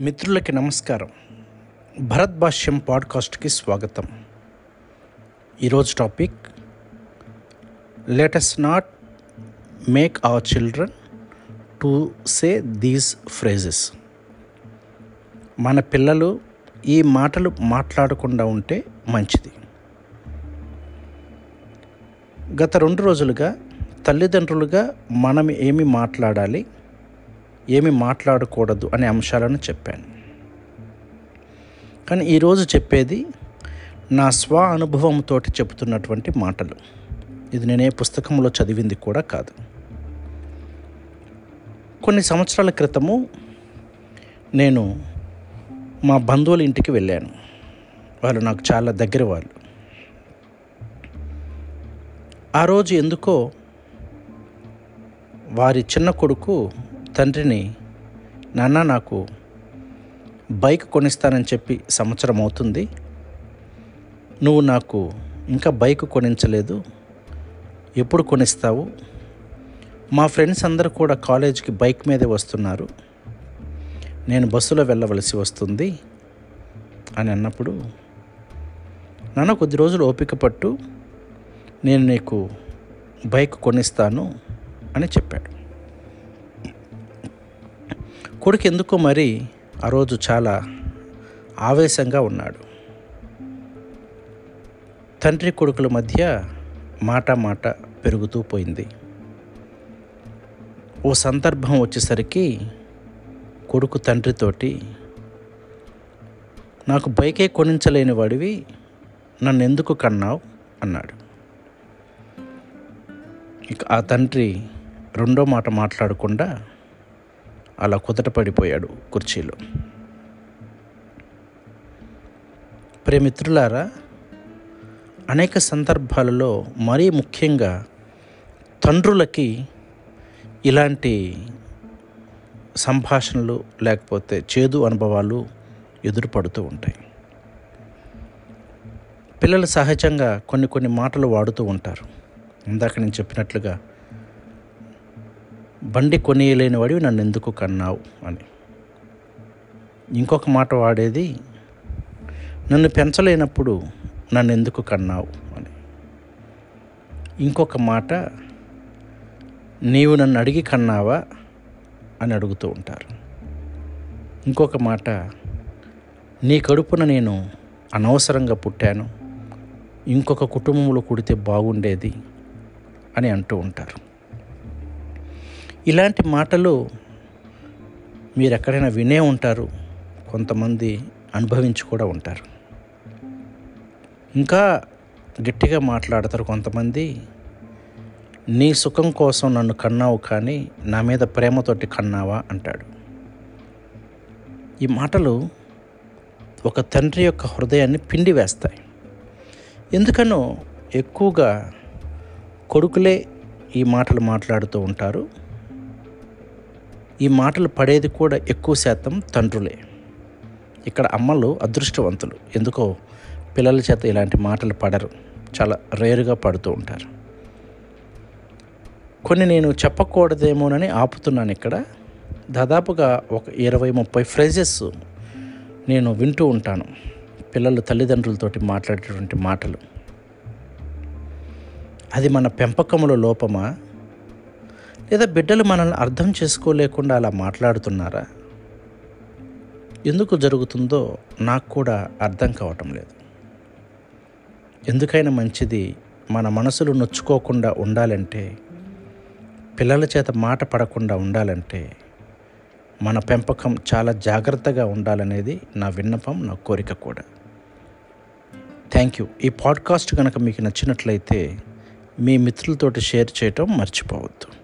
మిత్రులకి నమస్కారం. భరత్ భాష్యం పాడ్కాస్ట్కి స్వాగతం. ఈరోజు topic let us not make our children to say these phrases మన పిల్లలు ఈ మాటలు మాట్లాడకుండా ఉంటే మంచిది. గత రెండు రోజులుగా తల్లిదండ్రులుగా మనం ఏమి మాట్లాడాలి? ఏమి మాట్లాడకూడదు అనే అంశాలను చెప్పాను. కానీ ఈరోజు చెప్పేది నా స్వ అనుభవంతో చెబుతున్నటువంటి మాటలు. ఇది నేనే పుస్తకంలో చదివింది కూడా కాదు. కొన్ని సంవత్సరాల క్రితము నేను మా బంధువుల ఇంటికి వెళ్ళాను. వాళ్ళు నాకు చాలా దగ్గర వాళ్ళు. ఆ రోజు ఎందుకో వారి చిన్న కొడుకు తండ్రిని నాన్న నాకు బైక్ కొనిస్తానని చెప్పి సంవత్సరం అవుతుంది. నువ్వు నాకు ఇంకా బైక్ కొనించలేదు. ఎప్పుడు కొనిస్తావు? మా ఫ్రెండ్స్ అందరూ కూడా కాలేజీకి బైక్ మీదే వస్తున్నారు. నేను బస్సులో వెళ్ళవలసి వస్తుంది అని అన్నప్పుడు నాన్న కొద్ది రోజులు ఓపిక పట్టు. నేను నీకు బైక్ కొనిస్తాను అని చెప్పాడు. కొడుకు ఎందుకో మరి ఆ రోజు చాలా ఆవేశంగా ఉన్నాడు. తండ్రి కొడుకుల మధ్య మాట మాట పెరుగుతూ పోయింది. ఓ సందర్భం వచ్చేసరికి కొడుకు తండ్రితోటి నాకు బైకే కొనించలేని వాడివి నన్ను ఎందుకు కన్నావు? అన్నాడు. ఇక ఆ తండ్రి రెండో మాట మాట్లాడకుండా అలా కుదట పడిపోయాడు కుర్చీలో. ప్రేమిత్రులారా అనేక సందర్భాలలో మరీ ముఖ్యంగా తండ్రులకి ఇలాంటి సంభాషణలు లేకపోతే చేదు అనుభవాలు ఎదురుపడుతూ ఉంటాయి. పిల్లలు సహజంగా కొన్ని కొన్ని మాటలు వాడుతూ ఉంటారు. ఇందాక నేను చెప్పినట్లుగా బండి కొనియలేని వాడివి నన్ను ఎందుకు కన్నావు అని. ఇంకొక మాట వాడేది నన్ను పెంచలేనప్పుడు నన్ను ఎందుకు కన్నావు అని. ఇంకొక మాట నీవు నన్ను అడిగి కన్నావా? అని అడుగుతూ ఉంటారు. ఇంకొక మాట నీ కడుపున నేను అనవసరంగా పుట్టాను. ఇంకొక కుటుంబంలో కుడితే బాగుండేది అని అంటూ ఉంటారు. ఇలాంటి మాటలు మీరు ఎక్కడైనా వినే ఉంటారు. కొంతమంది అనుభవించి కూడా ఉంటారు. ఇంకా గట్టిగా మాట్లాడతారు కొంతమంది నీ సుఖం కోసం నన్ను కన్నావు కానీ నా మీద ప్రేమతోటి కన్నావా? అంటాడు. ఈ మాటలు ఒక తండ్రి యొక్క హృదయాన్ని పిండి వేస్తాయి. ఎందుకనో ఎక్కువగా కొడుకులే ఈ మాటలు మాట్లాడుతూ ఉంటారు. ఈ మాటలు పడేది కూడా ఎక్కువ శాతం తండ్రులే. ఇక్కడ అమ్మలు అదృష్టవంతులు. ఎందుకో పిల్లల చేత ఇలాంటి మాటలు పడరు. చాలా రేరుగా పడుతూ ఉంటారు. కొన్ని నేను చెప్పకూడదేమోనని ఆపుతున్నాను ఇక్కడ. దాదాపుగా ఒక ఇరవై ముప్పై ఫ్రేజెస్ నేను వింటూ ఉంటాను. పిల్లలు తల్లిదండ్రులతోటి మాట్లాడేటువంటి మాటలు. అది మన పెంపకములో లోపమా? లేదా బిడ్డలు మనల్ని అర్థం చేసుకోలేకుండా అలా మాట్లాడుతున్నారా? ఎందుకు జరుగుతుందో నాకు కూడా అర్థం కావటం లేదు. ఎందుకైనా మంచిది మన మనసులు నొచ్చుకోకుండా ఉండాలంటే పిల్లల చేత మాట పడకుండా ఉండాలంటే మన పెంపకం చాలా జాగ్రత్తగా ఉండాలనేది నా విన్నపం నా కోరిక కూడా. Thank you. ఈ పాడ్కాస్ట్ కనుక మీకు నచ్చినట్లయితే మీ మిత్రులతోటి షేర్ చేయటం మర్చిపోవద్దు.